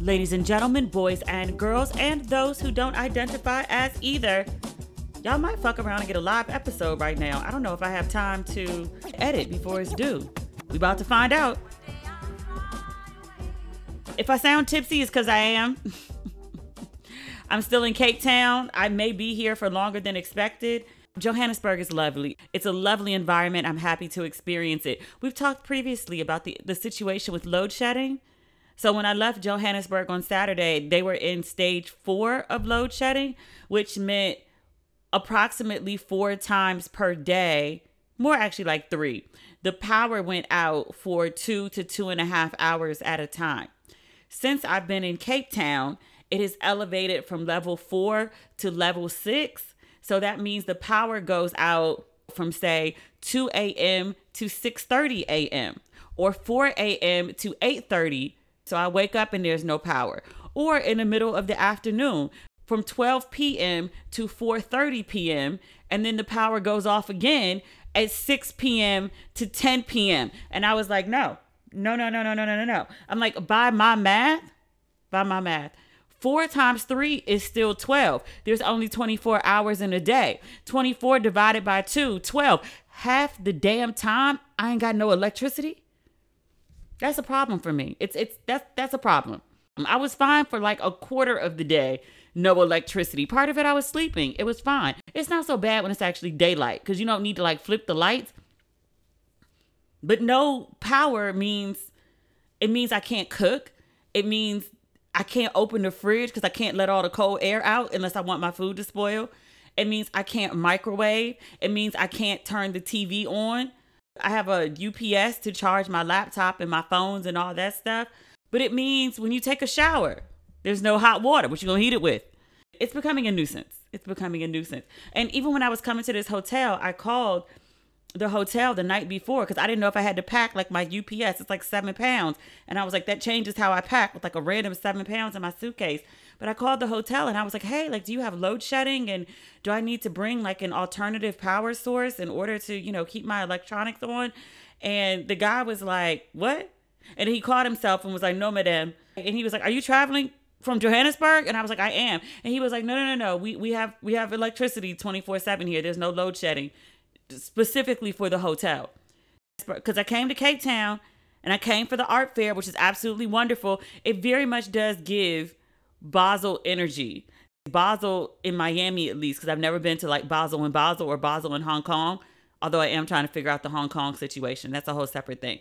Ladies and gentlemen, boys and girls, and those who don't identify as either, y'all might fuck around and get a live episode right now. I don't know if I have time to edit before it's due. We about to find out. If I sound tipsy, it's because I am. I'm still in Cape Town. I may be here for longer than expected. Johannesburg is lovely. It's a lovely environment. I'm happy to experience it. We've talked previously about the, the situation with load shedding. So when I left Johannesburg on Saturday, they were in stage four of load shedding, which meant approximately four times per day, more actually like three. The power went out for two to two and a half hours at a time. Since I've been in Cape Town, it has elevated from level four to level six. So that means the power goes out from say 2 a.m. to 6:30 a.m. or 4 a.m. to 8:30 so I wake up and there's no power. Or in the middle of the afternoon from 12 p.m. to 4:30 p.m. and then the power goes off again at 6 p.m. to 10 p.m. And I was like, "No. No, no, no, no, no, no, no, no." I'm like, "By my math, by my math, 4 times 3 is still 12. There's only 24 hours in a day. 24 divided by 2, 12. Half the damn time I ain't got no electricity. That's a problem for me. It's it's that's that's a problem. Um, I was fine for like a quarter of the day, no electricity. Part of it I was sleeping. It was fine. It's not so bad when it's actually daylight because you don't need to like flip the lights. But no power means it means I can't cook. It means I can't open the fridge because I can't let all the cold air out unless I want my food to spoil. It means I can't microwave. It means I can't turn the TV on. I have a UPS to charge my laptop and my phones and all that stuff. But it means when you take a shower, there's no hot water. What you gonna heat it with? It's becoming a nuisance. It's becoming a nuisance. And even when I was coming to this hotel, I called the hotel the night before because I didn't know if I had to pack like my UPS. It's like seven pounds. And I was like, that changes how I pack with like a random seven pounds in my suitcase. But I called the hotel and I was like, hey, like, do you have load shedding? And do I need to bring like an alternative power source in order to, you know, keep my electronics on? And the guy was like, what? And he called himself and was like, no, madam. And he was like, are you traveling from Johannesburg? And I was like, I am. And he was like, no, no, no, no. We, we have we have electricity 24 7 here. There's no load shedding specifically for the hotel. Because I came to Cape Town and I came for the art fair, which is absolutely wonderful. It very much does give Basel energy. Basel in Miami, at least, because I've never been to like Basel in Basel or Basel in Hong Kong, although I am trying to figure out the Hong Kong situation. That's a whole separate thing.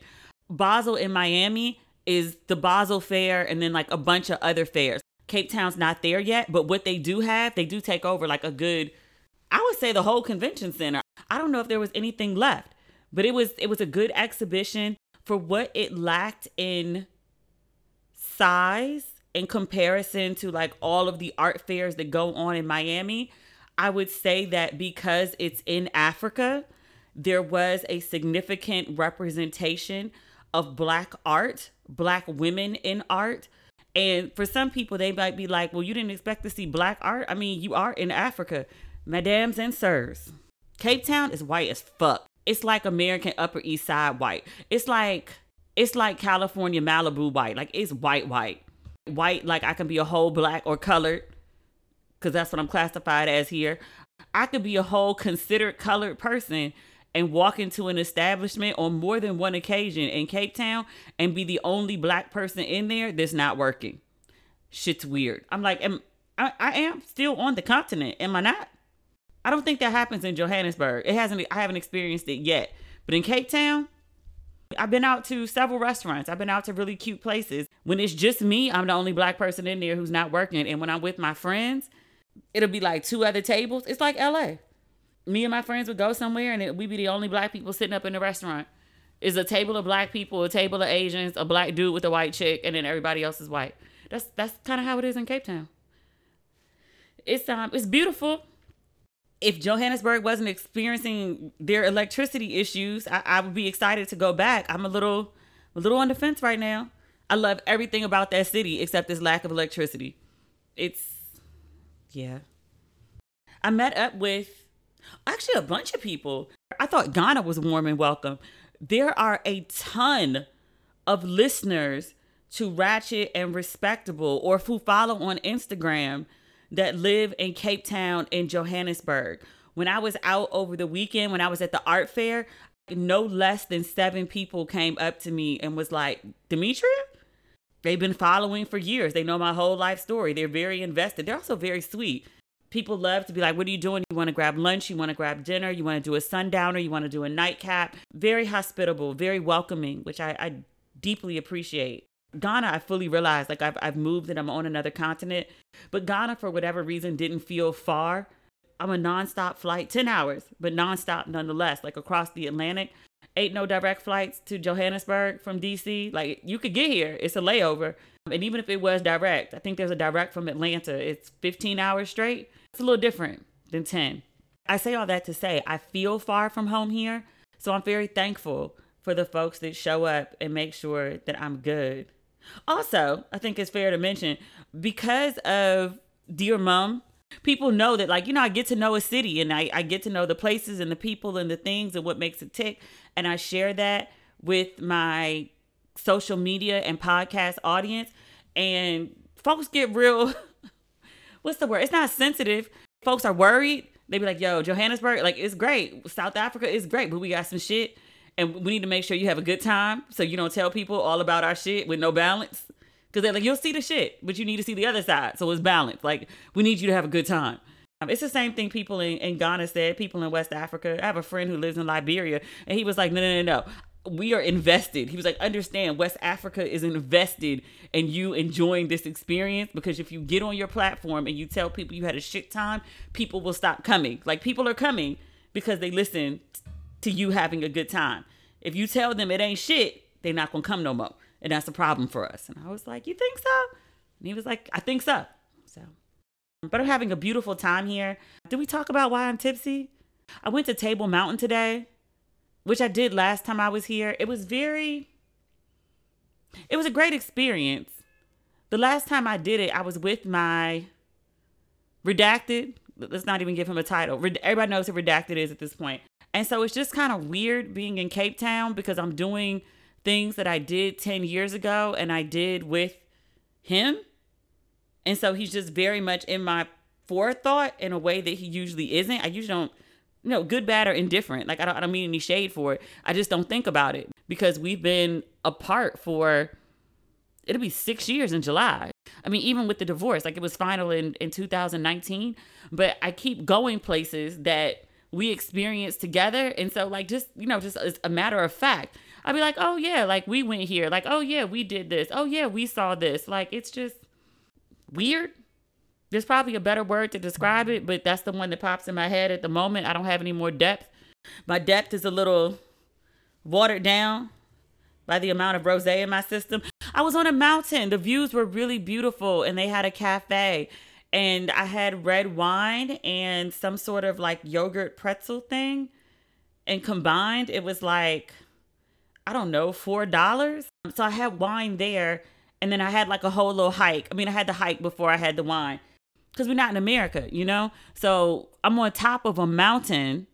Basel in Miami is the Basel Fair and then like a bunch of other fairs. Cape Town's not there yet, but what they do have, they do take over like a good, I would say the whole convention center. I don't know if there was anything left, but it was it was a good exhibition for what it lacked in size in comparison to like all of the art fairs that go on in Miami, I would say that because it's in Africa, there was a significant representation of black art, black women in art. And for some people, they might be like, well, you didn't expect to see black art. I mean, you are in Africa, madams and sirs. Cape Town is white as fuck. It's like American Upper East Side white. It's like it's like California Malibu white. Like it's white white. White like I can be a whole black or colored cuz that's what I'm classified as here. I could be a whole considered colored person and walk into an establishment on more than one occasion in Cape Town and be the only black person in there that's not working. Shit's weird. I'm like, am, I, I am still on the continent. Am I not? I don't think that happens in Johannesburg. It hasn't. I haven't experienced it yet. But in Cape Town, I've been out to several restaurants. I've been out to really cute places. When it's just me, I'm the only black person in there who's not working. And when I'm with my friends, it'll be like two other tables. It's like LA. Me and my friends would go somewhere and it, we'd be the only black people sitting up in the restaurant. Is a table of black people, a table of Asians, a black dude with a white chick, and then everybody else is white. That's that's kind of how it is in Cape Town. It's um it's beautiful if Johannesburg wasn't experiencing their electricity issues, I, I, would be excited to go back. I'm a little, a little on the fence right now. I love everything about that city except this lack of electricity. It's, yeah. I met up with actually a bunch of people. I thought Ghana was warm and welcome. There are a ton of listeners to Ratchet and Respectable or who follow on Instagram that live in Cape Town and Johannesburg. When I was out over the weekend, when I was at the art fair, no less than seven people came up to me and was like, Demetria? They've been following for years. They know my whole life story. They're very invested. They're also very sweet. People love to be like, What are you doing? You want to grab lunch? You want to grab dinner? You want to do a sundowner? You want to do a nightcap? Very hospitable, very welcoming, which I, I deeply appreciate. Ghana, I fully realized like I've, I've moved and I'm on another continent. But Ghana, for whatever reason, didn't feel far. I'm a nonstop flight, 10 hours, but nonstop nonetheless, like across the Atlantic. Ain't no direct flights to Johannesburg from DC. Like you could get here, it's a layover. And even if it was direct, I think there's a direct from Atlanta. It's 15 hours straight. It's a little different than 10. I say all that to say I feel far from home here. So I'm very thankful for the folks that show up and make sure that I'm good. Also, I think it's fair to mention because of Dear Mom, people know that, like, you know, I get to know a city and I, I get to know the places and the people and the things and what makes it tick. And I share that with my social media and podcast audience. And folks get real, what's the word? It's not sensitive. Folks are worried. They be like, yo, Johannesburg, like, it's great. South Africa is great, but we got some shit and we need to make sure you have a good time so you don't tell people all about our shit with no balance. Because they're like you'll see the shit but you need to see the other side so it's balanced. Like we need you to have a good time. Um, it's the same thing people in, in ghana said people in west africa. I have a friend who lives in liberia and he was like no no no no. We are invested. He was like, understand, West Africa is invested in you enjoying this experience because if you get on your platform and you tell people you had a shit time, people will stop coming. Like, people are coming because they listen to you having a good time. If you tell them it ain't shit, they're not gonna come no more. And that's a problem for us. And I was like, You think so? And he was like, I think so. So but I'm having a beautiful time here. Did we talk about why I'm tipsy? I went to Table Mountain today, which I did last time I was here. It was very it was a great experience. The last time I did it, I was with my redacted. Let's not even give him a title. Everybody knows who redacted is at this point. And so it's just kind of weird being in Cape Town because I'm doing things that I did 10 years ago and I did with him. And so he's just very much in my forethought in a way that he usually isn't. I usually don't, you know, good, bad, or indifferent. Like I don't, I don't mean any shade for it. I just don't think about it because we've been apart for, it'll be six years in July. I mean, even with the divorce, like it was final in, in 2019, but I keep going places that we experienced together. And so, like, just, you know, just as a matter of fact, I'd be like, oh, yeah, like we went here. Like, oh, yeah, we did this. Oh, yeah, we saw this. Like, it's just weird. There's probably a better word to describe it, but that's the one that pops in my head at the moment. I don't have any more depth. My depth is a little watered down by the amount of rose in my system. I was on a mountain. The views were really beautiful, and they had a cafe and I had red wine and some sort of like yogurt pretzel thing. And combined, it was like, I don't know, $4. So I had wine there. And then I had like a whole little hike. I mean, I had the hike before I had the wine because we're not in America, you know? So I'm on top of a mountain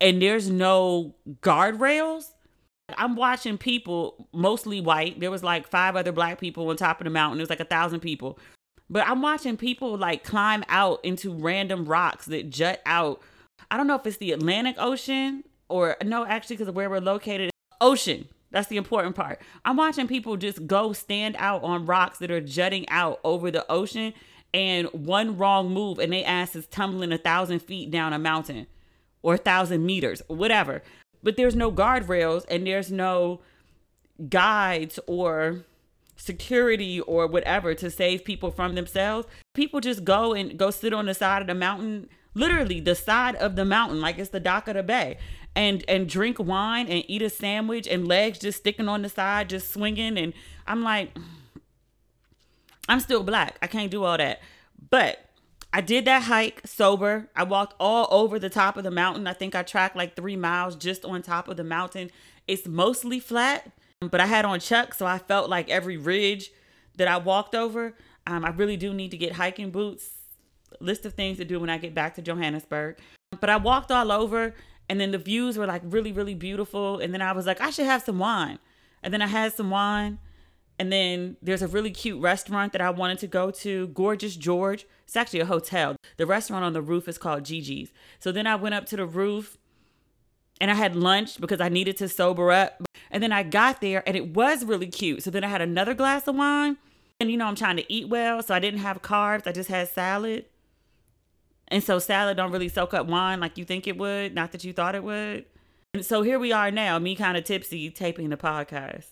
and there's no guardrails. I'm watching people, mostly white. There was like five other black people on top of the mountain. It was like a thousand people. But I'm watching people like climb out into random rocks that jut out. I don't know if it's the Atlantic Ocean or no, actually, because where we're located, ocean. That's the important part. I'm watching people just go stand out on rocks that are jutting out over the ocean, and one wrong move, and they ass is tumbling a thousand feet down a mountain or a thousand meters, whatever. But there's no guardrails and there's no guides or security or whatever to save people from themselves. People just go and go sit on the side of the mountain, literally the side of the mountain, like it's the dock of the bay, and and drink wine and eat a sandwich and legs just sticking on the side, just swinging. And I'm like, I'm still black. I can't do all that. But I did that hike sober. I walked all over the top of the mountain. I think I tracked like three miles just on top of the mountain. It's mostly flat, but I had on Chuck, so I felt like every ridge that I walked over. Um, I really do need to get hiking boots. List of things to do when I get back to Johannesburg. But I walked all over, and then the views were like really, really beautiful. And then I was like, I should have some wine. And then I had some wine. And then there's a really cute restaurant that I wanted to go to, Gorgeous George. It's actually a hotel. The restaurant on the roof is called Gigi's. So then I went up to the roof and I had lunch because I needed to sober up. And then I got there and it was really cute. So then I had another glass of wine. And you know, I'm trying to eat well, so I didn't have carbs. I just had salad. And so salad don't really soak up wine like you think it would, not that you thought it would. And so here we are now, me kind of tipsy taping the podcast.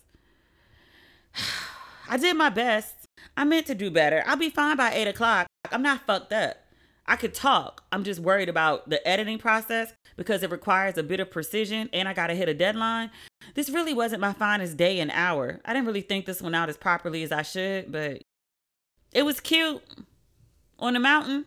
I did my best. I meant to do better. I'll be fine by eight o'clock. I'm not fucked up. I could talk. I'm just worried about the editing process because it requires a bit of precision and I got to hit a deadline. This really wasn't my finest day and hour. I didn't really think this one out as properly as I should, but it was cute on the mountain.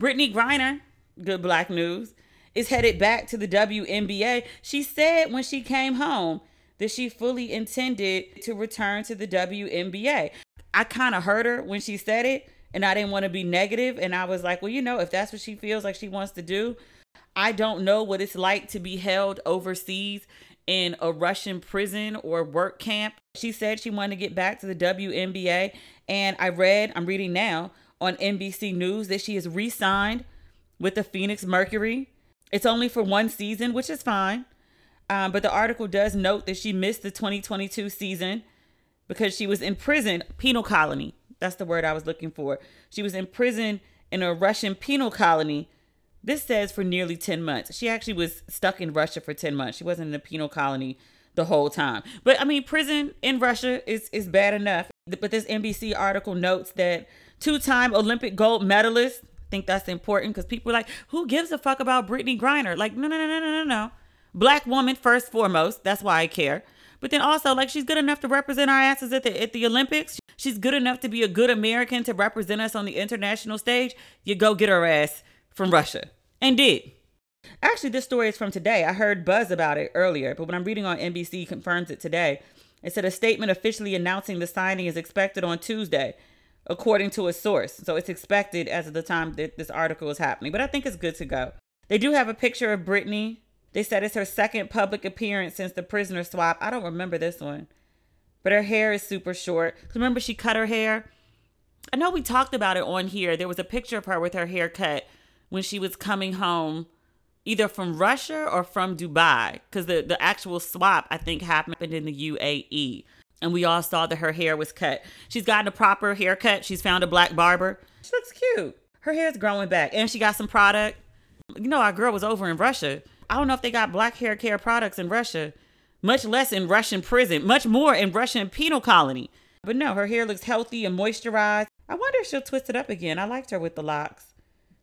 Brittney Griner, good black news, is headed back to the WNBA. She said when she came home that she fully intended to return to the WNBA. I kind of heard her when she said it, and I didn't want to be negative, and I was like, well, you know, if that's what she feels like she wants to do, I don't know what it's like to be held overseas in a Russian prison or work camp. She said she wanted to get back to the WNBA, and I read, I'm reading now, on NBC News that she is re signed with the Phoenix Mercury. It's only for one season, which is fine. Um, but the article does note that she missed the 2022 season because she was in prison, penal colony. That's the word I was looking for. She was in prison in a Russian penal colony. This says for nearly 10 months. She actually was stuck in Russia for 10 months. She wasn't in a penal colony the whole time. But I mean, prison in Russia is, is bad enough. But this NBC article notes that two-time Olympic gold medalist. I think that's important because people are like, who gives a fuck about Brittney Griner? Like, no, no, no, no, no, no. Black woman first foremost. That's why I care. But then also, like, she's good enough to represent our asses at the at the Olympics. She's good enough to be a good American to represent us on the international stage. You go get her ass from Russia, and did. Actually, this story is from today. I heard buzz about it earlier, but when I'm reading on NBC, confirms it today. It said a statement officially announcing the signing is expected on Tuesday according to a source. So it's expected as of the time that this article is happening. But I think it's good to go. They do have a picture of Brittney. They said it's her second public appearance since the prisoner swap. I don't remember this one. But her hair is super short. Remember she cut her hair? I know we talked about it on here. There was a picture of her with her hair cut when she was coming home either from Russia or from Dubai, because the, the actual swap, I think, happened in the UAE. And we all saw that her hair was cut. She's gotten a proper haircut. She's found a black barber. She looks cute. Her hair's growing back. And she got some product. You know, our girl was over in Russia. I don't know if they got black hair care products in Russia, much less in Russian prison, much more in Russian penal colony. But no, her hair looks healthy and moisturized. I wonder if she'll twist it up again. I liked her with the locks.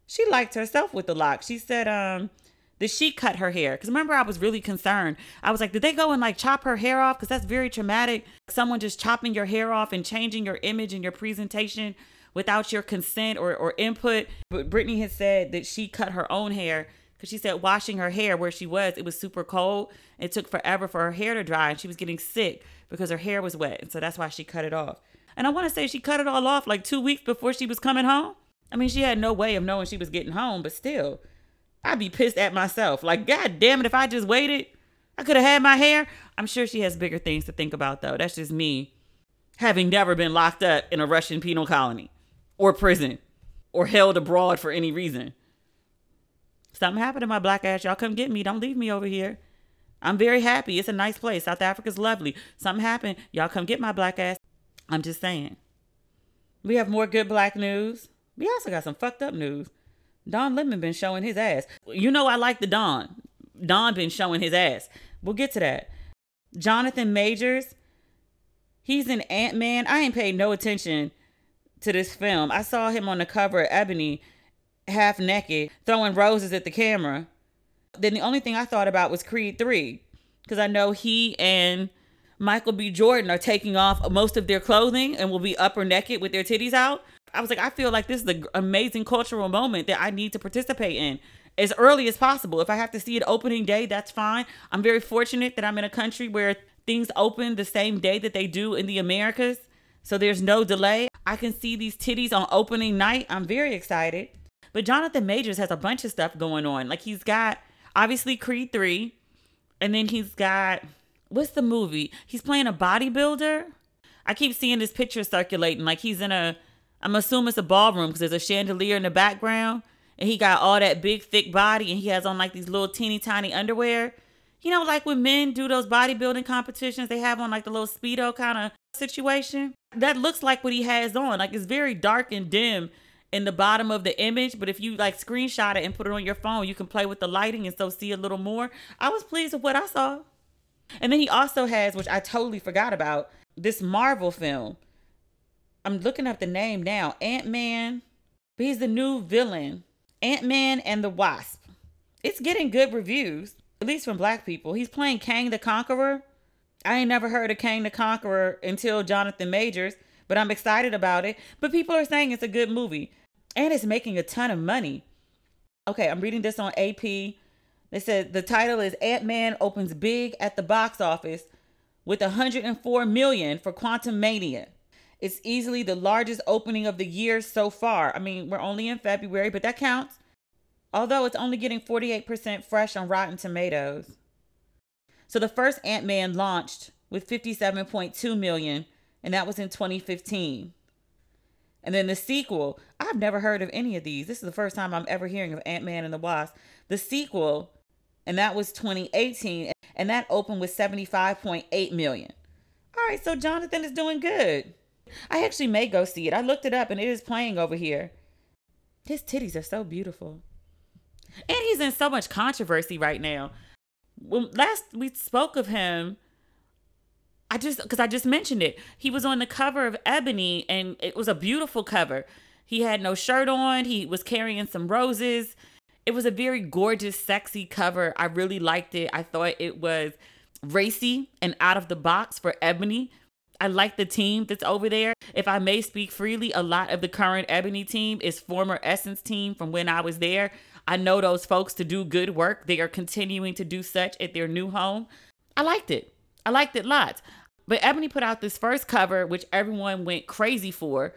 She liked herself with the locks. She said, um, that she cut her hair. Because remember, I was really concerned. I was like, did they go and like chop her hair off? Because that's very traumatic. Someone just chopping your hair off and changing your image and your presentation without your consent or, or input. But Brittney had said that she cut her own hair because she said washing her hair where she was, it was super cold. It took forever for her hair to dry and she was getting sick because her hair was wet. And so that's why she cut it off. And I want to say she cut it all off like two weeks before she was coming home. I mean, she had no way of knowing she was getting home, but still, I'd be pissed at myself. Like, God damn it, if I just waited, I could have had my hair. I'm sure she has bigger things to think about, though. That's just me having never been locked up in a Russian penal colony or prison or held abroad for any reason. Something happened to my black ass. Y'all come get me. Don't leave me over here. I'm very happy. It's a nice place. South Africa's lovely. Something happened. Y'all come get my black ass. I'm just saying. We have more good black news. We also got some fucked up news. Don Lemon been showing his ass. You know I like the Don. Don been showing his ass. We'll get to that. Jonathan Majors, he's an Ant Man. I ain't paid no attention to this film. I saw him on the cover of Ebony, half naked, throwing roses at the camera. Then the only thing I thought about was Creed 3, because I know he and Michael B. Jordan are taking off most of their clothing and will be upper naked with their titties out. I was like, I feel like this is an amazing cultural moment that I need to participate in as early as possible. If I have to see it opening day, that's fine. I'm very fortunate that I'm in a country where things open the same day that they do in the Americas. So there's no delay. I can see these titties on opening night. I'm very excited. But Jonathan Majors has a bunch of stuff going on. Like he's got obviously Creed 3, and then he's got what's the movie? He's playing a bodybuilder. I keep seeing this picture circulating like he's in a I'm assuming it's a ballroom because there's a chandelier in the background and he got all that big thick body and he has on like these little teeny tiny underwear. You know, like when men do those bodybuilding competitions, they have on like the little speedo kind of situation. That looks like what he has on. Like it's very dark and dim in the bottom of the image, but if you like screenshot it and put it on your phone, you can play with the lighting and so see a little more. I was pleased with what I saw. And then he also has, which I totally forgot about, this Marvel film I'm looking up the name now. Ant Man. He's the new villain. Ant Man and the Wasp. It's getting good reviews, at least from black people. He's playing Kang the Conqueror. I ain't never heard of Kang the Conqueror until Jonathan Majors, but I'm excited about it. But people are saying it's a good movie and it's making a ton of money. Okay, I'm reading this on AP. They said the title is Ant Man opens big at the box office with 104 million for Quantumania. It's easily the largest opening of the year so far. I mean, we're only in February, but that counts. Although it's only getting 48% fresh on Rotten Tomatoes. So the first Ant-Man launched with 57.2 million, and that was in 2015. And then the sequel, I've never heard of any of these. This is the first time I'm ever hearing of Ant-Man and the Wasp. The sequel, and that was 2018, and that opened with 75.8 million. All right, so Jonathan is doing good. I actually may go see it. I looked it up and it is playing over here. His titties are so beautiful. And he's in so much controversy right now. When last we spoke of him, I just because I just mentioned it. He was on the cover of Ebony and it was a beautiful cover. He had no shirt on, he was carrying some roses. It was a very gorgeous, sexy cover. I really liked it. I thought it was racy and out of the box for Ebony, I like the team that's over there. If I may speak freely, a lot of the current Ebony team is former Essence team from when I was there. I know those folks to do good work. They are continuing to do such at their new home. I liked it. I liked it lots. But Ebony put out this first cover, which everyone went crazy for.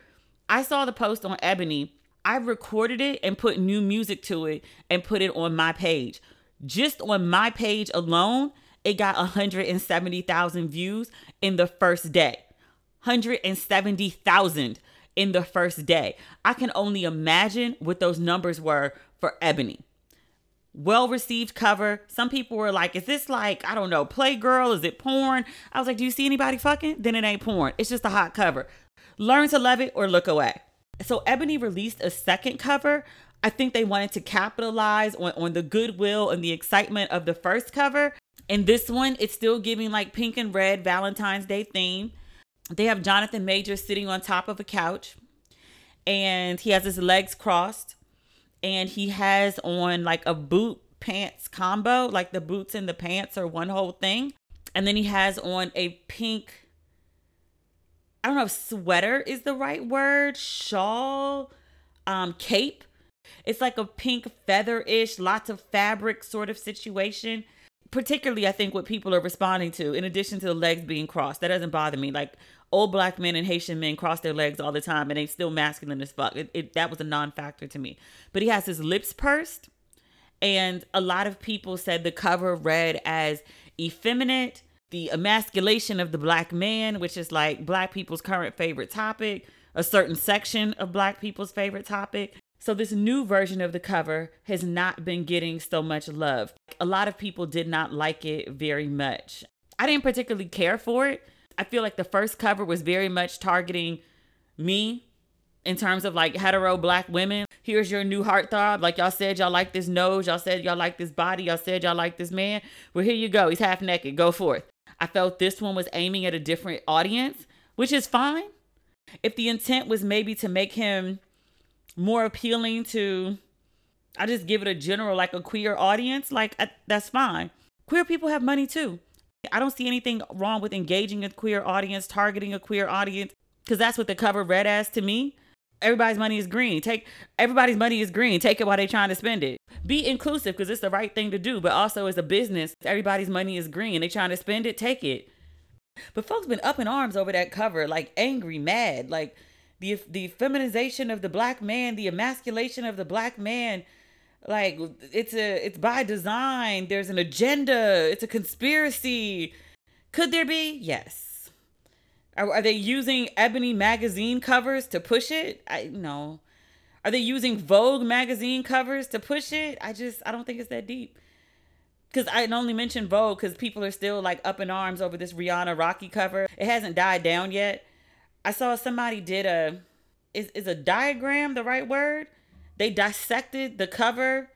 I saw the post on Ebony. I recorded it and put new music to it and put it on my page. Just on my page alone, it got 170,000 views in the first day. 170,000 in the first day. I can only imagine what those numbers were for Ebony. well received cover. Some people were like, is this like, I don't know, Playgirl? Is it porn? I was like, do you see anybody fucking? Then it ain't porn. It's just a hot cover. Learn to love it or look away. So Ebony released a second cover. I think they wanted to capitalize on, on the goodwill and the excitement of the first cover. And this one, it's still giving like pink and red Valentine's Day theme. They have Jonathan Major sitting on top of a couch and he has his legs crossed and he has on like a boot pants combo, like the boots and the pants are one whole thing. And then he has on a pink, I don't know if sweater is the right word, shawl, um, cape. It's like a pink feather ish, lots of fabric sort of situation. Particularly, I think what people are responding to, in addition to the legs being crossed, that doesn't bother me. Like old black men and Haitian men cross their legs all the time and they still masculine as fuck. It, it, that was a non-factor to me. But he has his lips pursed, and a lot of people said the cover read as effeminate, the emasculation of the black man, which is like black people's current favorite topic, a certain section of black people's favorite topic. So this new version of the cover has not been getting so much love. A lot of people did not like it very much. I didn't particularly care for it I feel like the first cover was very much targeting me in terms of like hetero black women. Here's your new heartthrob. Like y'all said, y'all like this nose. Y'all said y'all like this body. Y'all said y'all like this man. Well, here you go. He's half naked. Go forth. I felt this one was aiming at a different audience, which is fine. If the intent was maybe to make him more appealing to, I just give it a general, like a queer audience, like I, that's fine. Queer people have money too. I don't see anything wrong with engaging a queer audience, targeting a queer audience, because that's what the cover read as to me. Everybody's money is green. Take everybody's money is green. Take it while they're trying to spend it. Be inclusive because it's the right thing to do, but also as a business, everybody's money is green. They're trying to spend it, take it. But folks been up in arms over that cover, like angry, mad, like the the feminization of the black man, the emasculation of the black man like it's a it's by design. There's an agenda. It's a conspiracy. Could there be? Yes. Are, are they using ebony magazine covers to push it? I know are they using vogue magazine covers to push it? I just i don't think it's that deep. Because i only mentioned vogue because people are still like up in arms over this rihanna rocky cover. It hasn't died down yet i saw somebody did a is, is a diagram the right word they dissected the cover.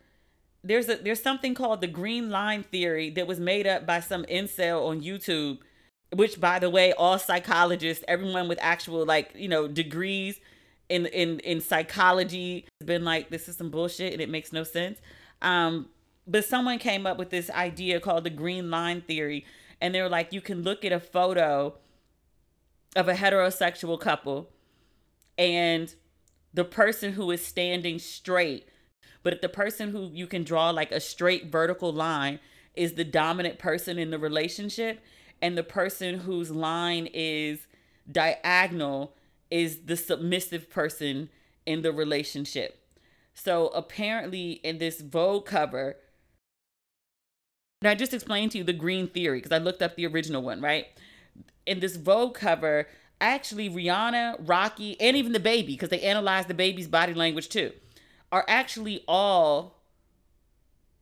There's a there's something called the green line theory that was made up by some incel on YouTube, which by the way, all psychologists, everyone with actual like, you know, degrees in in in psychology has been like this is some bullshit and it makes no sense. Um but someone came up with this idea called the green line theory and they were like you can look at a photo of a heterosexual couple and the person who is standing straight. But if the person who you can draw like a straight vertical line is the dominant person in the relationship, and the person whose line is diagonal is the submissive person in the relationship. So apparently, in this Vogue cover, and I just explained to you the green theory because I looked up the original one, right? In this Vogue cover, actually Rihanna, Rocky, and even the baby, because they analyzed the baby's body language too, are actually all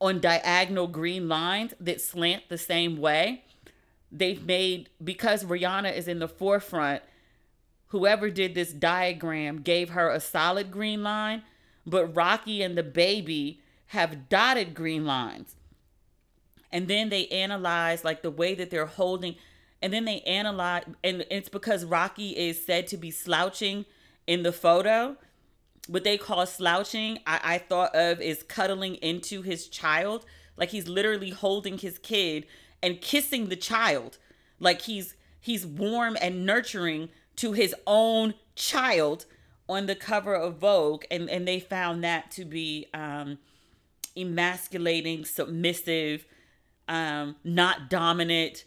on diagonal green lines that slant the same way. They've made, because Rihanna is in the forefront, whoever did this diagram gave her a solid green line, but Rocky and the baby have dotted green lines. And then they analyze like the way that they're holding and then they analyze and it's because rocky is said to be slouching in the photo. What they call slouching I, I thought of is cuddling into his child. Like he's literally holding his kid and kissing the child. Like he's he's warm and nurturing to his own child on the cover of vogue. And and they found that to be um emasculating submissive um not dominant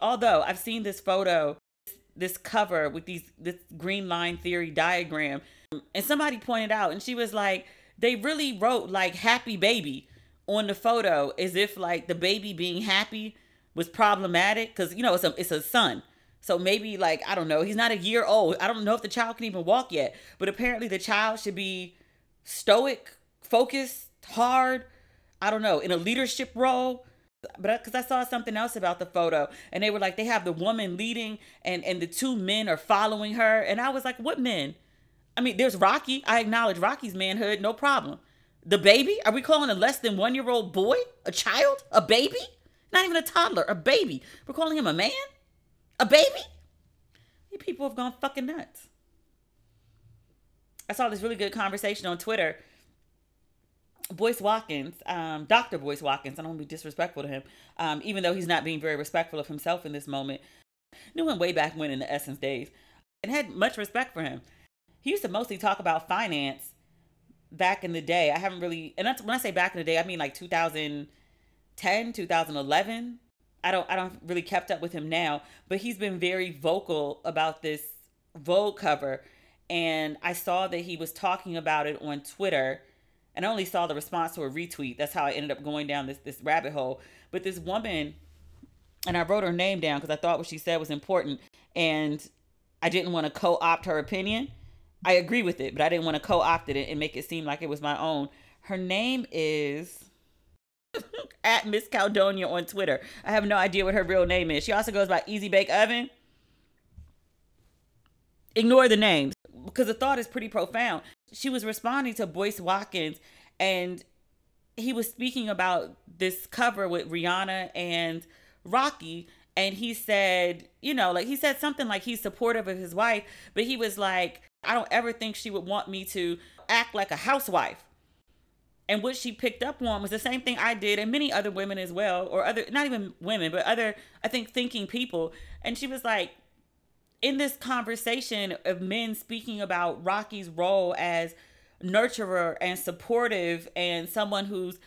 Although I've seen this photo, this cover with these this green line theory diagram, and somebody pointed out, and she was like, they really wrote like happy baby on the photo as if like the baby being happy was problematic because you know it's a it's a son. So maybe like I don't know, he's not a year old. I don't know if the child can even walk yet, but apparently the child should be stoic, focused, hard, I don't know, in a leadership role. But because I saw something else about the photo, and they were like, they have the woman leading, and and the two men are following her, and I was like, what men? I mean, there's Rocky. I acknowledge Rocky's manhood, no problem. The baby? Are we calling a less than one year old boy a child? A baby? Not even a toddler, a baby. We're calling him a man? A baby? You people have gone fucking nuts. I saw this really good conversation on Twitter. Boyce Watkins, um, Dr. Boyce Watkins, I don't want to be disrespectful to him, um, even though he's not being very respectful of himself in this moment. Knew him way back when in the Essence days and had much respect for him. He used to mostly talk about finance back in the day. I haven't really, and that's when I say back in the day, I mean like 2010, 2011. I don't, I don't really kept up with him now, but he's been very vocal about this Vogue cover and I saw that he was talking about it on Twitter and I only saw the response to a retweet. That's how I ended up going down this this rabbit hole. But this woman and I wrote her name down because I thought what she said was important and I didn't want to co-opt her opinion. I agree with it, but I didn't want to co-opt it and make it seem like it was my own. Her name is at Miss Caldonia on Twitter. I have no idea what her real name is. She also goes by Easy Bake Oven. Ignore the names because the thought is pretty profound. She was responding to Boyce Watkins and he was speaking about this cover with Rihanna and Rocky and he said, you know, like he said something like he's supportive of his wife, but he was like, I don't ever think she would want me to act like a housewife. And what she picked up on was the same thing I did and many other women as well, or other, not even women, but other, I think, thinking people. And she was like, in this conversation of men speaking about Rocky's role as nurturer and supportive and someone who's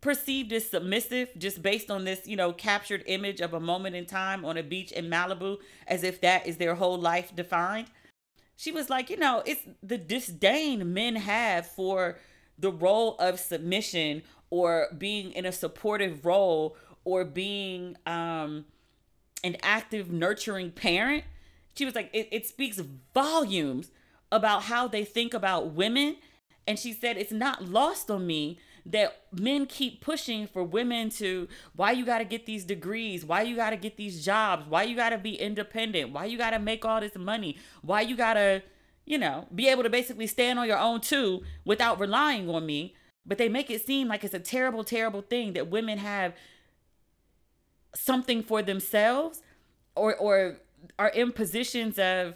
perceived as submissive just based on this, you know, captured image of a moment in time on a beach in Malibu as if that is their whole life defined. She was like, you know, it's the disdain men have for the role of submission or being in a supportive role or being um an active, nurturing parent, she was like, it, it speaks volumes about how they think about women. And she said, it's not lost on me that men keep pushing for women to why you got to get these degrees? Why you got to get these jobs? Why you got to be independent? Why you got to make all this money? Why you got to you know be able to basically stand on your own too without relying on me? But they make it seem like it's a terrible terrible thing that women have something for themselves or or are in positions of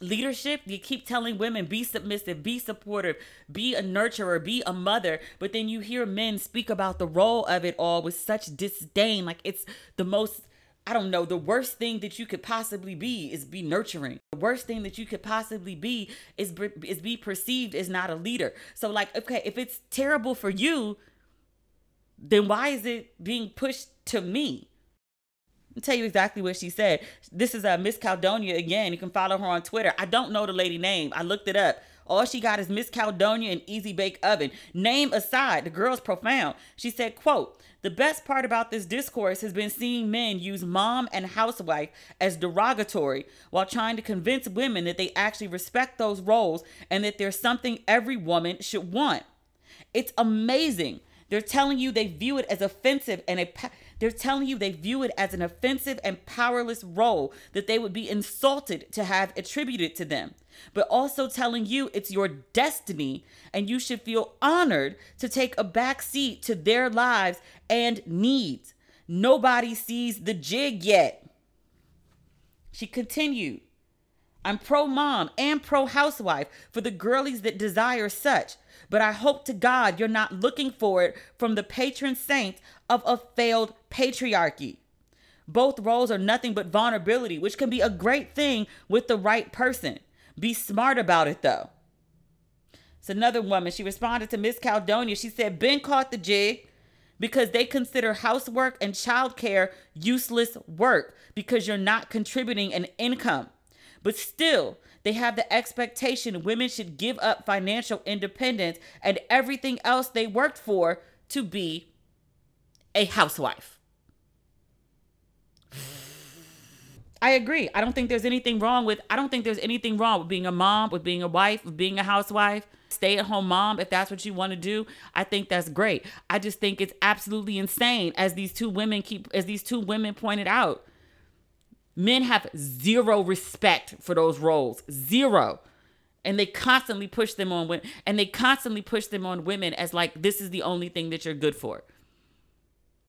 leadership you keep telling women be submissive be supportive be a nurturer be a mother but then you hear men speak about the role of it all with such disdain like it's the most I don't know, the worst thing that you could possibly be is be nurturing. The worst thing that you could possibly be is is be perceived as not a leader. So like, okay, if it's terrible for you, then why is it being pushed to me? I'll tell you exactly what she said. This is uh, Miss Caldonia again. You can follow her on Twitter. I don't know the lady name. I looked it up. All she got is Miss Caldonia and Easy Bake Oven. Name aside, the girl's profound. She said, quote, the best part about this discourse has been seeing men use mom and housewife as derogatory while trying to convince women that they actually respect those roles and that there's something every woman should want. It's amazing they're telling you they view it as offensive and a they're telling you they view it as an offensive and powerless role that they would be insulted to have attributed to them. But also telling you it's your destiny and you should feel honored to take a back seat to their lives and needs. Nobody sees the jig yet. She continued, I'm pro mom and pro housewife for the girlies that desire such but I hope to God you're not looking for it from the patron saint of a failed patriarchy. Both roles are nothing but vulnerability, which can be a great thing with the right person. Be smart about it though. It's another woman. She responded to Miss Caldonia. She said, Ben caught the jig because they consider housework and childcare useless work because you're not contributing an income. But still, they have the expectation women should give up financial independence and everything else they worked for to be a housewife. I agree. I don't think there's anything wrong with I don't think there's anything wrong with being a mom, with being a wife, with being a housewife. stay at home mom if that's what you want to do i think that's great i just think it's absolutely insane as these two women keep as these two women pointed out men have zero respect for those roles zero and they constantly push them on women and they constantly push them on women as like this is the only thing that you're good for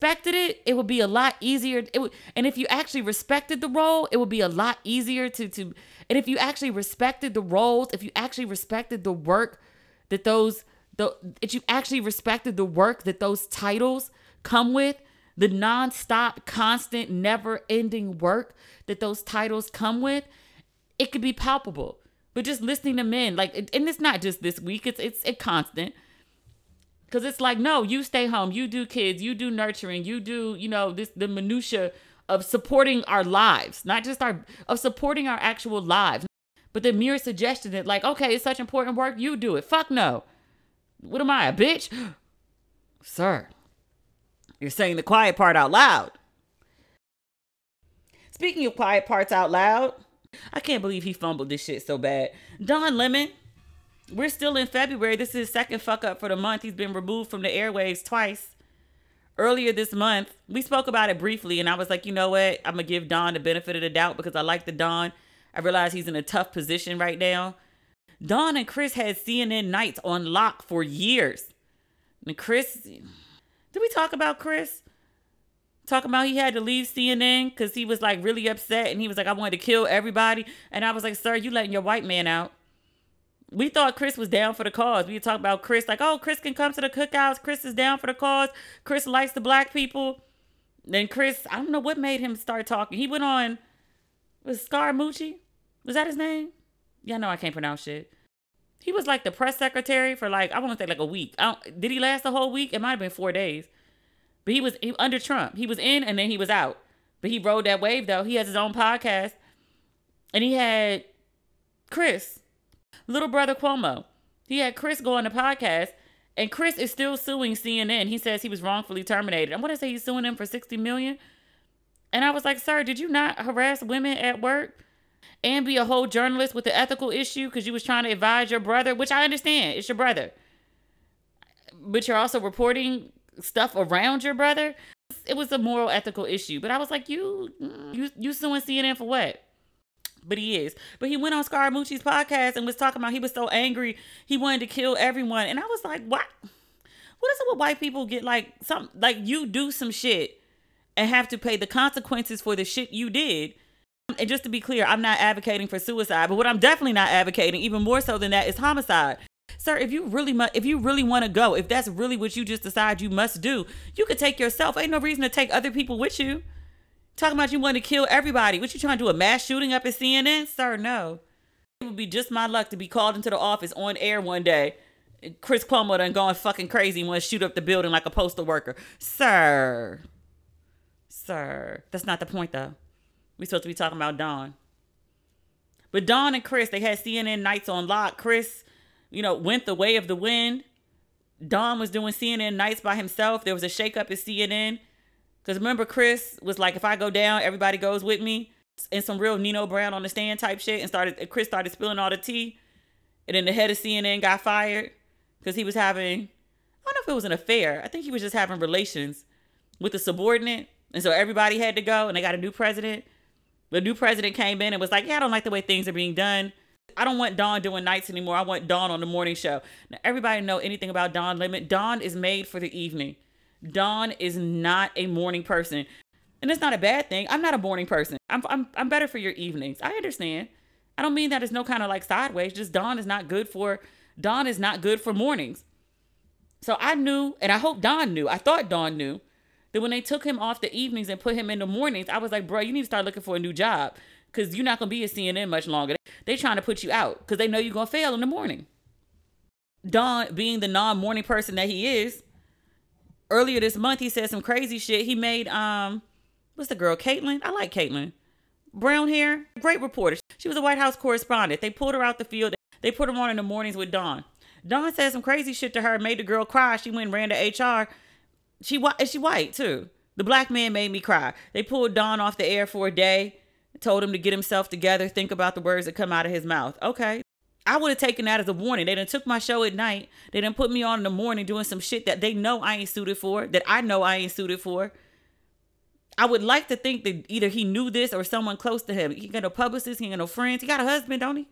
respected it it would be a lot easier it would and if you actually respected the role it would be a lot easier to to and if you actually respected the roles if you actually respected the work that those the if you actually respected the work that those titles come with the non-stop constant never-ending work that those titles come with it could be palpable but just listening to men, like, and it's not just this week; it's it's a constant. Cause it's like, no, you stay home, you do kids, you do nurturing, you do, you know, this the minutia of supporting our lives, not just our of supporting our actual lives. But the mere suggestion that, like, okay, it's such important work, you do it. Fuck no. What am I, a bitch? Sir, you're saying the quiet part out loud. Speaking of quiet parts out loud, I can't believe he fumbled this shit so bad. Don Lemon, we're still in February. This is his second fuck up for the month. He's been removed from the airwaves twice. Earlier this month, we spoke about it briefly, and I was like, you know what? I'm gonna give Don the benefit of the doubt because I like the Don. I realize he's in a tough position right now. Don and Chris had CNN nights on lock for years. And Chris, did we talk about Chris? talking about he had to leave CNN because he was like really upset and he was like, I wanted to kill everybody. And I was like, sir, you letting your white man out. We thought Chris was down for the cause. We talk about Chris, like, oh, Chris can come to the cookouts. Chris is down for the cause. Chris likes the black people. Then Chris, I don't know what made him start talking. He went on, was Scaramucci? Was that his name? Yeah, I know I can't pronounce shit. He was like the press secretary for like, I want to say like a week. did he last the whole week? It might have been four days. But he was he, under Trump. He was in and then he was out. But he rode that wave though. He has his own podcast. And he had Chris, little brother Cuomo. He had Chris go on the podcast. And Chris is still suing CNN. He says he was wrongfully terminated. I want to say he's suing them for 60 million. And I was like, sir, did you not harass women at work? and be a whole journalist with the ethical issue because you was trying to advise your brother, which I understand, it's your brother. But you're also reporting stuff around your brother. It was a moral ethical issue. But I was like, you mm, you you suing CNN for what? But he is. But he went on Scaramucci's podcast and was talking about he was so angry he wanted to kill everyone. And I was like, what? What is it with white people get like some like you do some shit and have to pay the consequences for the shit you did? And just to be clear, I'm not advocating for suicide, but what I'm definitely not advocating, even more so than that, is homicide sir, if you really mu- if you really want to go, if that's really what you just decide you must do, you could take yourself. Ain't no reason to take other people with you. Talking about you want to kill everybody. What you trying to do? A mass shooting up at CNN? Sir, no. It would be just my luck to be called into the office on air one day. Chris Cuomo done going fucking crazy and want to shoot up the building like a postal worker. Sir. Sir. That's not the point though. We supposed to be talking about Don. But Don and Chris, they had CNN nights on lock. Chris you know, went the way of the wind. Don was doing CNN nights by himself. There was a shakeup at CNN. Because remember, Chris was like, if I go down, everybody goes with me. And some real Nino Brown on the stand type shit. And started Chris started spilling all the tea. And then the head of CNN got fired because he was having, I don't know if it was an affair. I think he was just having relations with a subordinate. And so everybody had to go and they got a new president. The new president came in and was like, yeah, I don't like the way things are being done. I don't want Don doing nights anymore. I want Don on the morning show. Now, everybody know anything about Don Lemon. Don is made for the evening. Don is not a morning person. And it's not a bad thing. I'm not a morning person. I'm, I'm, I'm better for your evenings. I understand. I don't mean that it's no kind of like sideways. Just Don is not good for, Don is not good for mornings. So I knew, and I hope Don knew, I thought Don knew, that when they took him off the evenings and put him in the mornings, I was like, bro, you need to start looking for a new job because you're not gonna be at CNN much longer. They trying to put you out because they know you're gonna fail in the morning. Don, being the non-morning person that he is, earlier this month he said some crazy shit. He made um, what's the girl, Kaitlan? I like Kaitlan. Brown hair, great reporter. She was a White House correspondent. They pulled her out the field. They put her on in the mornings with Don. Don said some crazy shit to her, made the girl cry. She went and ran to HR. She white, she white too. The black man made me cry. They pulled Don off the air for a day told him to get himself together, think about the words that come out of his mouth. Okay. I would have taken that as a warning. They done took my show at night. They done put me on in the morning doing some shit that they know I ain't suited for, that I know I ain't suited for. I would like to think that either he knew this or someone close to him. He got no publicist, he got no friends. He got a husband, don't he?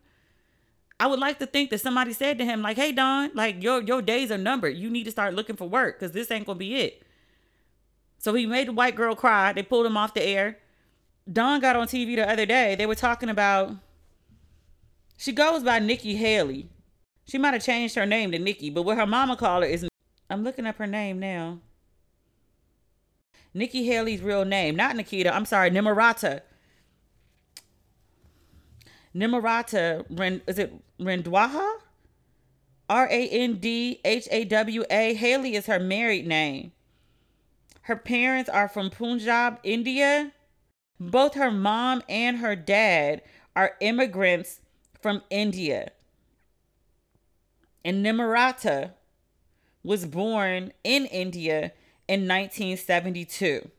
I would like to think that somebody said to him, like, hey Don, like your your days are numbered. You need to start looking for work because this ain't gonna be it. So he made the white girl cry. They pulled him off the air. Don got on TV the other day. They were talking about she goes by Nikki Haley. She might have changed her name to Nikki, but what her mama called her is I'm looking up her name now. Nikki Haley's real name, not Nikita. I'm sorry, Nimarata. Nimarata is it Randhawa? R A N D H A W A. Haley is her married name. Her parents are from Punjab, India. Both her mom and her dad are immigrants from India. And Nimarata was born in India in 1972.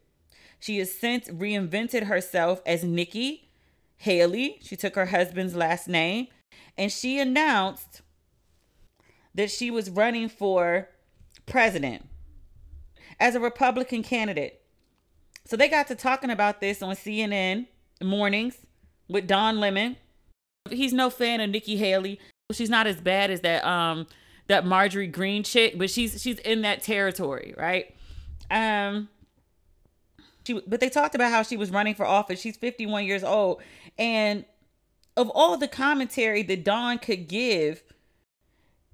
She has since reinvented herself as Nikki Haley. She took her husband's last name and she announced that she was running for president as a Republican candidate. So they got to talking about this on CNN mornings with Don Lemon. He's no fan of Nikki Haley. She's not as bad as that um that Marjorie Greene chick, but she's she's in that territory, right? Um she but they talked about how she was running for office. She's 51 years old and of all the commentary that Don could give,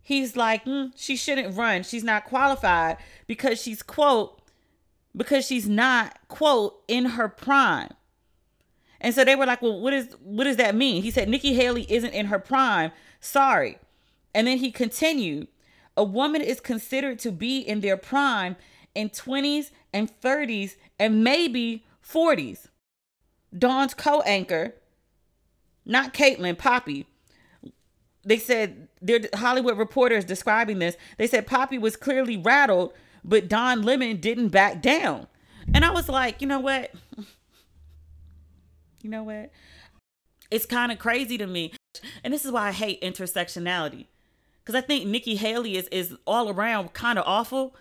he's like, mm, she shouldn't run. She's not qualified because she's quote because she's not quote in her prime. And so they were like, "Well, what is what does that mean?" He said, "Nikki Haley isn't in her prime. Sorry." And then he continued, "A woman is considered to be in their prime in 20s and 30s and maybe 40s." Don's co-anchor, not Kaitlan, Poppy, they said their Hollywood reporters describing this. They said Poppy was clearly rattled, but Don Lemon didn't back down. And I was like, you know what? You know what? It's kind of crazy to me. And this is why I hate intersectionality. Cuz I think Nikki Haley is is all around kind of awful.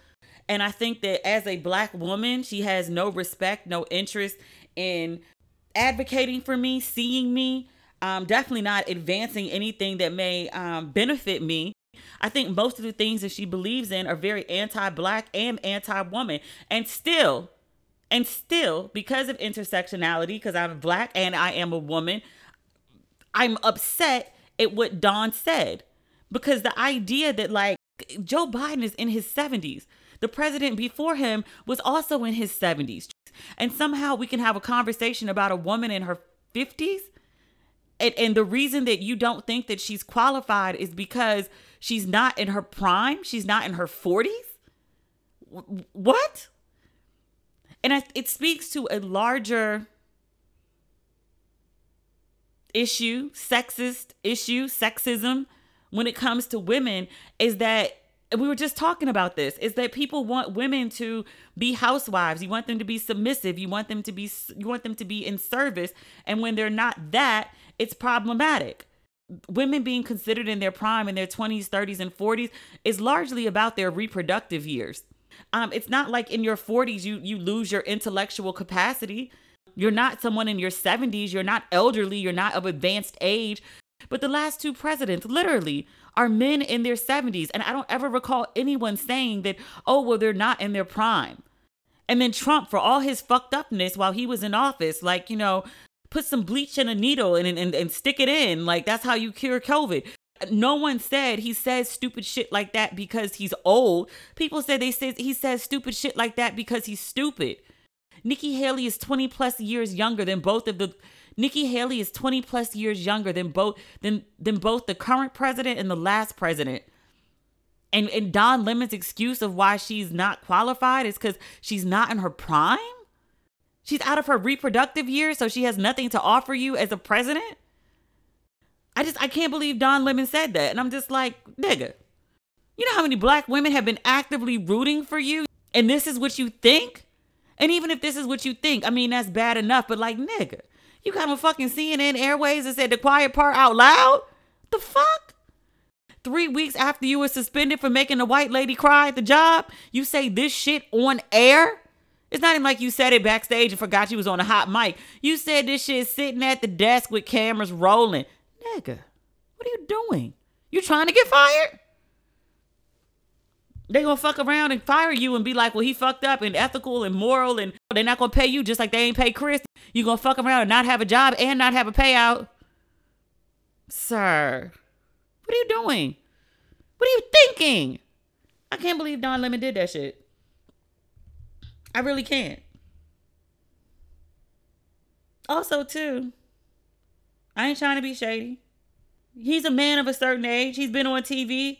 And I think that as a black woman, she has no respect, no interest in advocating for me, seeing me, um, definitely not advancing anything that may um, benefit me. I think most of the things that she believes in are very anti black and anti woman. And still, and still, because of intersectionality, because I'm black and I am a woman, I'm upset at what Don said. Because the idea that, like, Joe Biden is in his 70s, the president before him was also in his 70s. And somehow we can have a conversation about a woman in her 50s. And, and the reason that you don't think that she's qualified is because she's not in her prime, she's not in her 40s. What? And I, it speaks to a larger issue, sexist issue, sexism when it comes to women is that we were just talking about this is that people want women to be housewives. You want them to be submissive. You want them to be you want them to be in service. And when they're not that it's problematic. Women being considered in their prime in their 20s 30s and 40s is largely about their reproductive years um, it's not like in your 40s you you lose your intellectual capacity. You're not someone in your 70s. You're not elderly. You're not of advanced age. But the last two presidents, literally, are men in their 70s. And I don't ever recall anyone saying that, oh, well, they're not in their prime. And then Trump, for all his fucked upness while he was in office, like, you know, put some bleach in a needle and, and, and stick it in. Like, that's how you cure COVID. No one said he says stupid shit like that because he's old. People said they said he says stupid shit like that because he's stupid. Nikki Haley is 20 plus years younger than both of the Nikki Haley is 20 plus years younger than both than than both the current president and the last president. And and Don Lemon's excuse of why she's not qualified is cuz she's not in her prime? She's out of her reproductive years so she has nothing to offer you as a president? I just I can't believe Don Lemon said that. And I'm just like, nigga, you know how many black women have been actively rooting for you? And this is what you think? And even if this is what you think, I mean that's bad enough, but like nigga, you got on fucking CNN airways and said the quiet part out loud? The fuck? three weeks after you were suspended for making a white lady cry at the job, you say this shit on air? It's not even like you said it backstage and forgot you was on a hot mic. You said this shit sitting at the desk with cameras rolling. Nigga, what are you doing? You trying to get fired? They gonna fuck around and fire you and be like, well, he fucked up and ethical and moral and they're not gonna pay you just like they ain't pay Chris. You gonna fuck around and not have a job and not have a payout. Sir, what are you doing? What are you thinking? I can't believe Don Lemon did that shit. I really can't. Also, too, I ain't trying to be shady. He's a man of a certain age. He's been on TV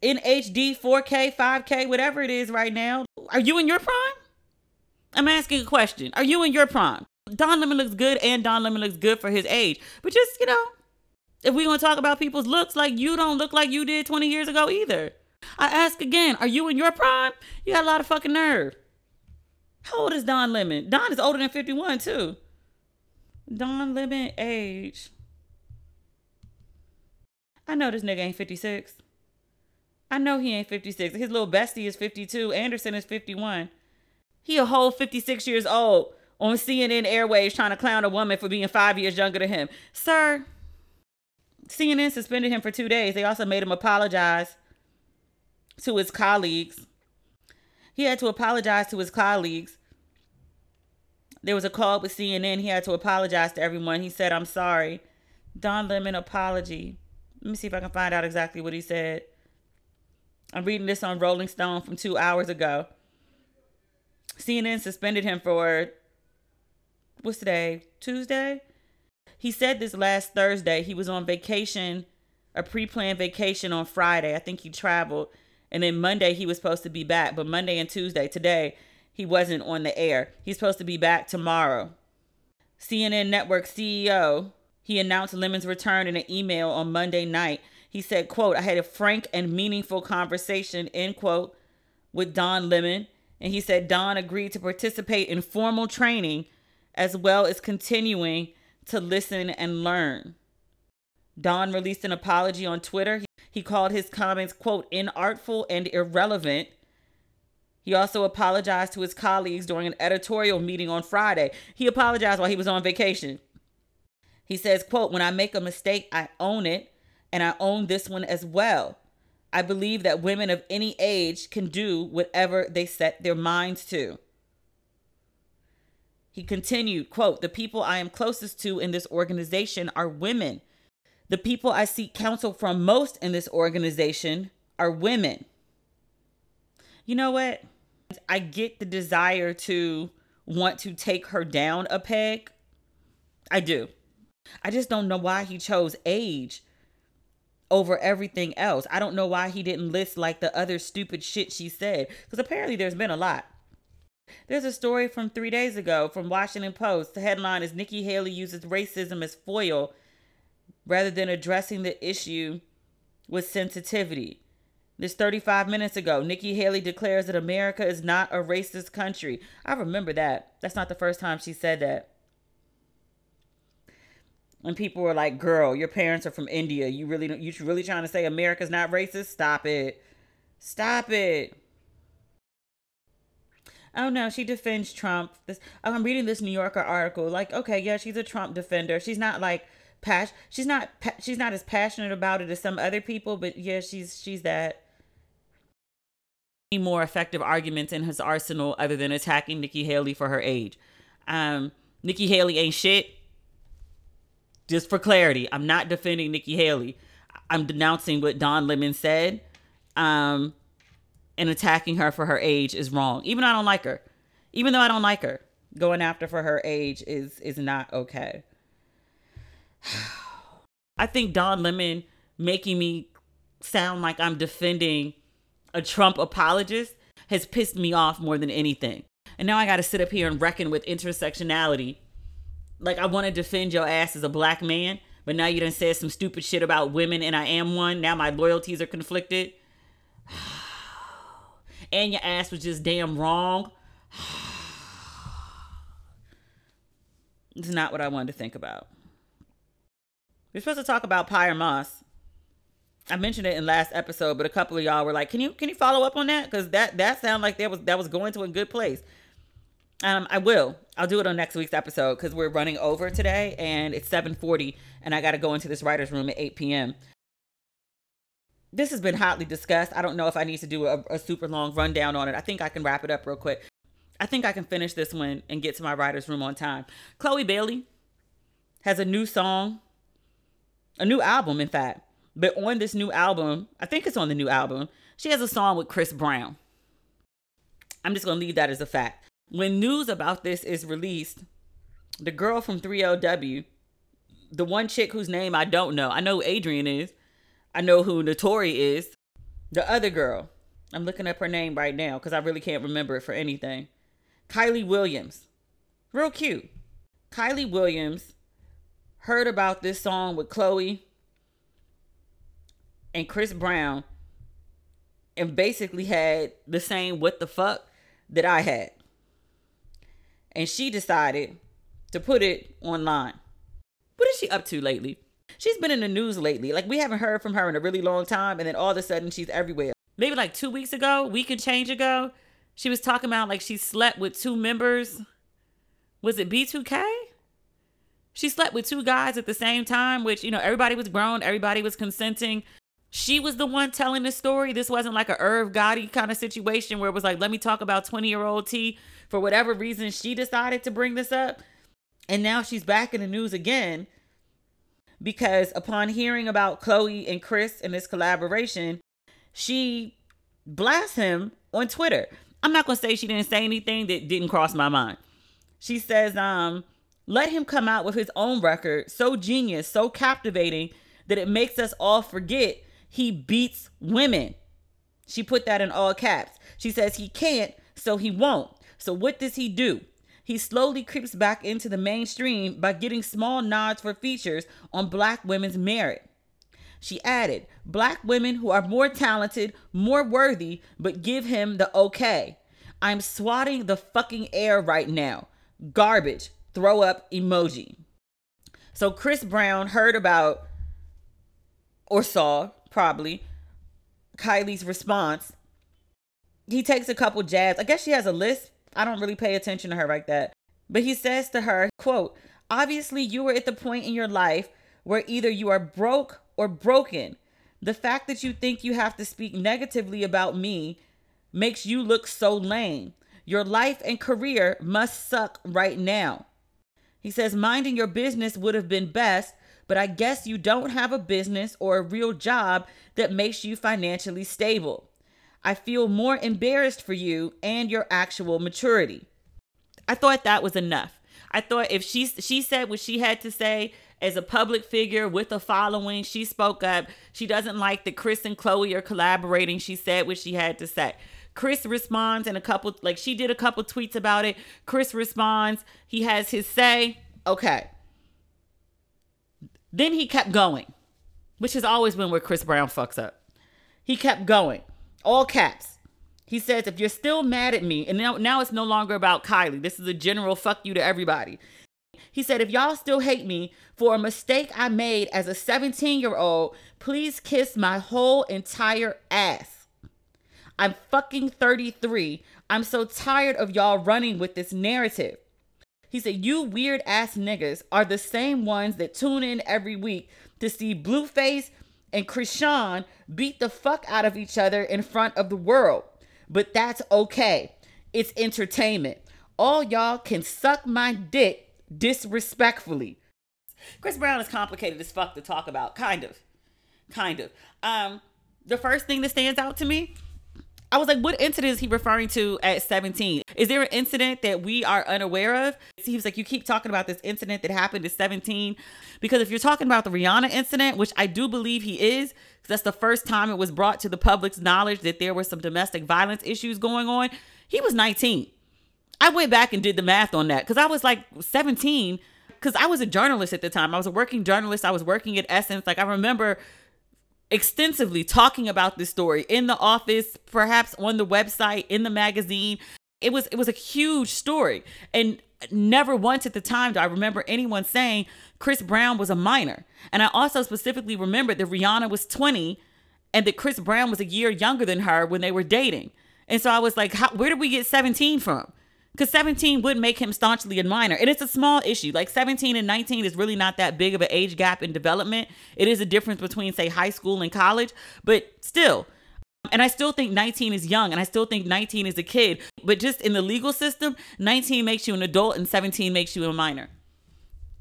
in HD, 4K, 5K, whatever it is right now. Are you in your prime? I'm asking a question. Are you in your prime? Don Lemon looks good and Don Lemon looks good for his age. But just, you know, if we're going to talk about people's looks, like you don't look like you did 20 years ago either. I ask again, are you in your prime? You got a lot of fucking nerve. How old is Don Lemon? Don is older than 51 too. Don Lemon age. I know this nigga ain't 56. I know he ain't 56. His little bestie is 52. Anderson is 51. He a whole 56 years old on CNN airwaves trying to clown a woman for being five years younger than him. Sir, CNN suspended him for two days. They also made him apologize to his colleagues. He had to apologize to his colleagues. There was a call with CNN. He had to apologize to everyone. He said, I'm sorry. Don Lemon apology. Let me see if I can find out exactly what he said. I'm reading this on Rolling Stone from two hours ago. CNN suspended him for what's today? Tuesday? He said this last Thursday. He was on vacation, a pre planned vacation on Friday. I think he traveled. And then Monday, he was supposed to be back. But Monday and Tuesday, today, he wasn't on the air. He's supposed to be back tomorrow. CNN Network CEO, he announced Lemon's return in an email on Monday night. He said, quote, I had a frank and meaningful conversation, end quote, with Don Lemon. And he said Don agreed to participate in formal training as well as continuing to listen and learn. Don released an apology on Twitter. He called his comments, quote, inartful and irrelevant. He also apologized to his colleagues during an editorial meeting on Friday. He apologized while he was on vacation. He says, quote, when I make a mistake, I own it, and I own this one as well. I believe that women of any age can do whatever they set their minds to. He continued, quote, "The people I am closest to in this organization are women. The people I seek counsel from most in this organization are women." You know what? I get the desire to want to take her down a peg. I do. I just don't know why he chose age over everything else. I don't know why he didn't list like the other stupid shit she said because apparently there's been a lot. There's a story from three days ago from Washington Post. The headline is Nikki Haley uses racism as foil rather than addressing the issue with sensitivity. This 35 minutes ago, Nikki Haley declares that America is not a racist country. I remember that. That's not the first time she said that. And people were like, "Girl, your parents are from India. You really you really trying to say America's not racist? Stop it. Stop it." Oh no, she defends Trump. This oh, I'm reading this New Yorker article. Like, okay, yeah, she's a Trump defender. She's not like pas she's not she's not as passionate about it as some other people, but yeah, she's she's that more effective arguments in his arsenal other than attacking Nikki Haley for her age. Um, Nikki Haley ain't shit. Just for clarity, I'm not defending Nikki Haley. I'm denouncing what Don Lemon said. Um, and attacking her for her age is wrong. Even though I don't like her. Even though I don't like her, going after for her age is is not okay. I think Don Lemon making me sound like I'm defending a Trump apologist has pissed me off more than anything. And now I got to sit up here and reckon with intersectionality. Like I want to defend your ass as a black man, but now you done said some stupid shit about women and I am one. Now my loyalties are conflicted. and your ass was just damn wrong. it's not what I wanted to think about. We're supposed to talk about Pyer Moss. I mentioned it in last episode, but a couple of y'all were like, "Can you can you follow up on that?" Because that that sounded like that was that was going to a good place. Um, I will. I'll do it on next week's episode because we're running over today, and it's seven forty, and I got to go into this writers' room at eight p.m. This has been hotly discussed. I don't know if I need to do a, a super long rundown on it. I think I can wrap it up real quick. I think I can finish this one and get to my writers' room on time. Chloe Bailey has a new song, a new album, in fact but on this new album, I think it's on the new album, she has a song with Chris Brown. I'm just going to leave that as a fact. When news about this is released, the girl from 3LW, the one chick whose name I don't know, I know Adrienne is, I know who Naturi is, the other girl, I'm looking up her name right now because I really can't remember it for anything. Kiely Williams. Real cute. Kiely Williams heard about this song with Chloe and Chris Brown and basically had the same what the fuck that I had. And she decided to put it online. What is she up to lately? She's been in the news lately. Like we haven't heard from her in a really long time and then all of a sudden she's everywhere. Maybe like 2 weeks ago, week and change ago, she was talking about like she slept with two members. Was it B2K? She slept with two guys at the same time, which, you know, everybody was grown, everybody was consenting she was the one telling the story. This wasn't like a Irv Gotti kind of situation where it was like, let me talk about 20 year old T. For whatever reason, she decided to bring this up. And now she's back in the news again because upon hearing about Chloe and Chris and this collaboration, she blasts him on Twitter. I'm not going to say she didn't say anything that didn't cross my mind. She says, um, let him come out with his own record, so genius, so captivating that it makes us all forget he beats women. She put that in all caps. She says he can't, so he won't. So what does he do? He slowly creeps back into the mainstream by getting small nods for features on black women's merit. She added, Black women who are more talented, more worthy, but give him the okay. I'm swatting the fucking air right now. Garbage. Throw up emoji. So Chris Brown heard about or saw probably Kiely's response. He takes a couple jabs. I guess she has a list. I don't really pay attention to her like that. But he says to her, quote, obviously you are at the point in your life where either you are broke or broken. The fact that you think you have to speak negatively about me makes you look so lame. Your life and career must suck right now. He says, minding your business would have been best, but I guess you don't have a business or a real job that makes you financially stable. I feel more embarrassed for you and your actual maturity. I thought that was enough. I thought if she she said what she had to say as a public figure with a following, she spoke up. She doesn't like that Chris and Chloe are collaborating. She said what she had to say. Chris responds and a couple like she did a couple tweets about it. Chris responds, he has his say. Okay. Then he kept going, which has always been where Chris Brown fucks up. He kept going, all caps. He says, if you're still mad at me, and now, now it's no longer about Kiely, this is a general fuck you to everybody. He said, if y'all still hate me for a mistake I made as a 17 year old, please kiss my whole entire ass. I'm fucking 33. I'm so tired of y'all running with this narrative. He said, You weird ass niggas are the same ones that tune in every week to see Blueface and Chrisean beat the fuck out of each other in front of the world. But that's okay. It's entertainment. All y'all can suck my dick disrespectfully. Chris Brown is complicated as fuck to talk about, kind of. Kind of. Um, the first thing that stands out to me I was like, what incident is he referring to at 17? Is there an incident that we are unaware of? He was like, you keep talking about this incident that happened at 17. Because if you're talking about the Rihanna incident, which I do believe he is, because that's the first time it was brought to the public's knowledge that there were some domestic violence issues going on, he was 19. I went back and did the math on that because I was like 17 because I was a journalist at the time. I was a working journalist. I was working at Essence. Like I remember extensively talking about this story in the office, perhaps on the website, in the magazine. It was it was a huge story. And never once at the time do I remember anyone saying Chris Brown was a minor. And I also specifically remember that Rihanna was 20 and that Chris Brown was a year younger than her when they were dating. And so I was like, how, where did we get 17 from? Because 17 would make him staunchly a minor. And it's a small issue. Like 17 and 19 is really not that big of an age gap in development. It is a difference between, say, high school and college, but still. Um, and I still think 19 is young and I still think 19 is a kid. But just in the legal system, 19 makes you an adult and 17 makes you a minor.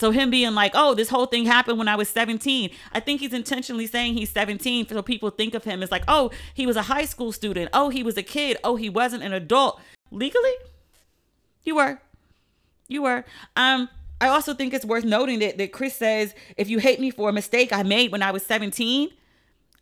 So him being like, "Oh, this whole thing happened when I was 17." I think he's intentionally saying he's 17 so people think of him as like, "Oh, he was a high school student. Oh, he was a kid. Oh, he wasn't an adult." Legally? You were. You were. Um I also think it's worth noting that, that Chris says, if you hate me for a mistake I made when I was 17,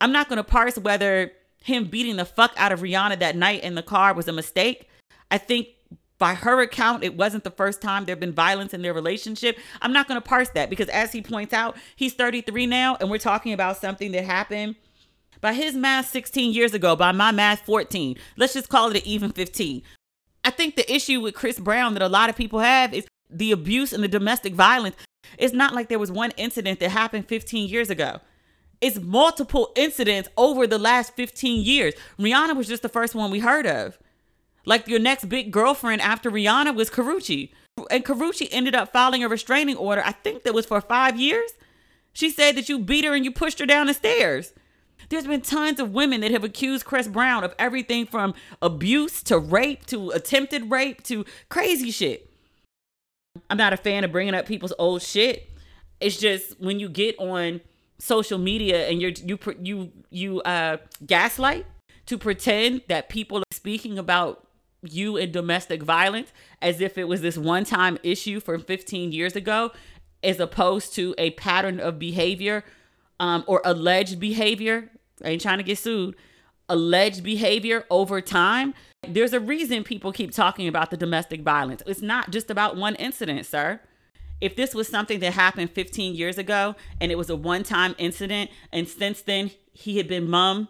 I'm not going to parse whether him beating the fuck out of Rihanna that night in the car was a mistake. I think by her account, it wasn't the first time there had been violence in their relationship. I'm not going to parse that because, as he points out, he's 33 now, and we're talking about something that happened by his math 16 years ago, by my math 14. Let's just call it an even 15. I think the issue with Chris Brown that a lot of people have is the abuse and the domestic violence. It's not like there was one incident that happened 15 years ago. It's multiple incidents over the last 15 years. Rihanna was just the first one we heard of. Like your next big girlfriend after Rihanna was Karrueche. And Karrueche ended up filing a restraining order, I think that was for five years. She said that you beat her and you pushed her down the stairs. There's been tons of women that have accused Chris Brown of everything from abuse to rape to attempted rape to crazy shit. I'm not a fan of bringing up people's old shit. It's just when you get on social media and you're you you you uh gaslight to pretend that people are speaking about you in domestic violence as if it was this one time issue from 15 years ago, as opposed to a pattern of behavior um, or alleged behavior. I ain't trying to get sued. Alleged behavior over time. There's a reason people keep talking about the domestic violence. It's not just about one incident, sir. If this was something that happened 15 years ago and it was a one time incident, and since then he had been mum,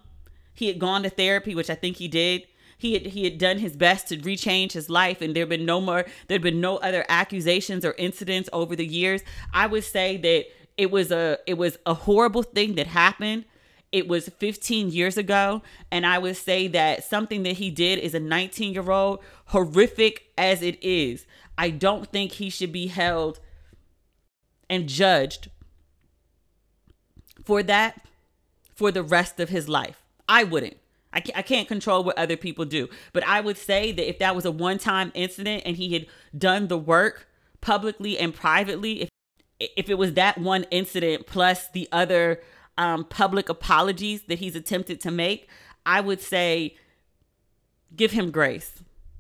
he had gone to therapy, which I think he did he had he had done his best to rechange his life and there'd been no more there'd been no other accusations or incidents over the years i would say that it was a it was a horrible thing that happened it was 15 years ago and i would say that something that he did is a 19 year old horrific as it is. I don't think he should be held and judged for that for the rest of his life. I wouldn't. I can't, I can't control what other people do. But I would say that if that was a one time incident and he had done the work publicly and privately, if, if it was that one incident plus the other um, public apologies that he's attempted to make, I would say give him grace.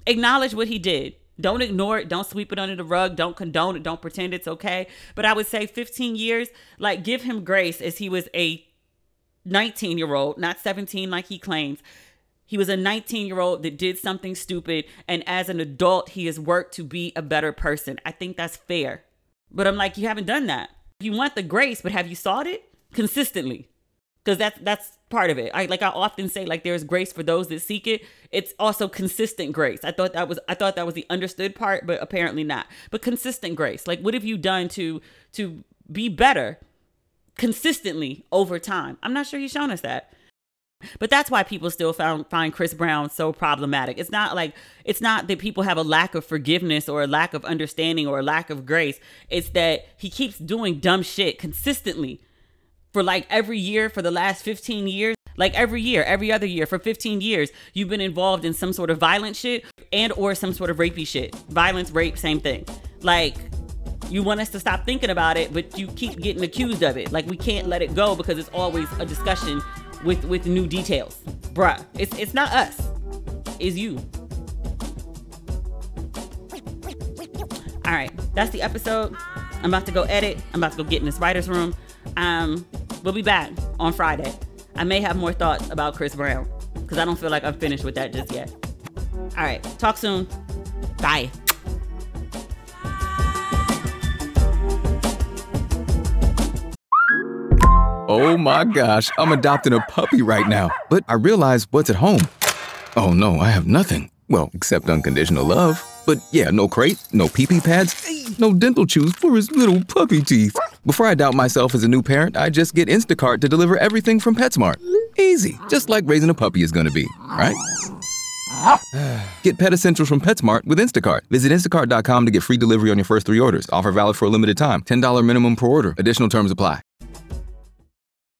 Acknowledge what he did. Don't ignore it. Don't sweep it under the rug. Don't condone it. Don't pretend it's okay. But I would say 15 years, like give him grace as he was a 19 year old, not 17 like he claims. He was a 19 year old that did something stupid. And as an adult, he has worked to be a better person. I think that's fair. But I'm like, you haven't done that. You want the grace, but have you sought it consistently? Because that's that's part of it. I like I often say, like there's grace for those that seek it. It's also consistent grace. I thought that was I thought that was the understood part, but apparently not. But consistent grace. Like what have you done to to be better? consistently over time. I'm not sure he's shown us that. But that's why people still found, find Chris Brown so problematic. It's not like it's not that people have a lack of forgiveness or a lack of understanding or a lack of grace. It's that he keeps doing dumb shit consistently for like every year for the last 15 years. Like every year, every other year for 15 years, you've been involved in some sort of violent shit and or some sort of rapey shit. Violence, rape, same thing. Like you want us to stop thinking about it, but you keep getting accused of it. Like we can't let it go because it's always a discussion with with new details. Bruh, it's it's not us. It's you. All right, that's the episode. I'm about to go edit. I'm about to go get in this writer's room. Um, we'll be back on Friday. I may have more thoughts about Chris Brown because I don't feel like I'm finished with that just yet. All right, talk soon. Bye. Oh my gosh, I'm adopting a puppy right now. But I realize what's at home. Oh no, I have nothing. Well, except unconditional love. But yeah, no crate, no pee pee pads, no dental chews for his little puppy teeth. Before I doubt myself as a new parent, I just get Instacart to deliver everything from PetSmart. Easy, just like raising a puppy is gonna be, right? Get Pet Essentials from PetSmart with Instacart. Visit instacart.com to get free delivery on your first three orders. Offer valid for a limited time. $10 minimum per order. Additional terms apply.